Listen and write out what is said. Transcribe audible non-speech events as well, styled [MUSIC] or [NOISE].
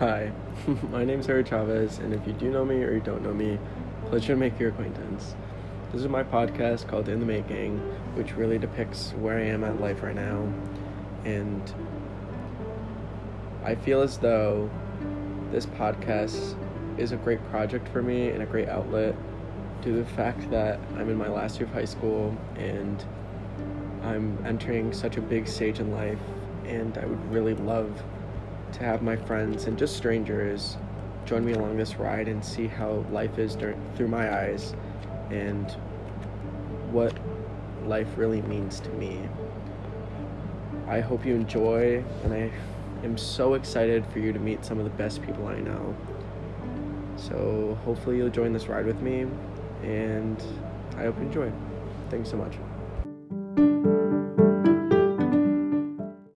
Hi, [LAUGHS] my name is Harry Chavez, and if you do know me or you don't know me, pleasure to make your acquaintance. This is my podcast called In the Making, which really depicts where I am at life right now. And I feel as though this podcast is a great project for me and a great outlet due to the fact that I'm in my last year of high school and I'm entering such a big stage in life, and I would really love to have my friends and just strangers join me along this ride and see how life is dur- through my eyes and what life really means to me. I hope you enjoy, and I am so excited for you to meet some of the best people I know. So, hopefully, you'll join this ride with me, and I hope you enjoy. Thanks so much.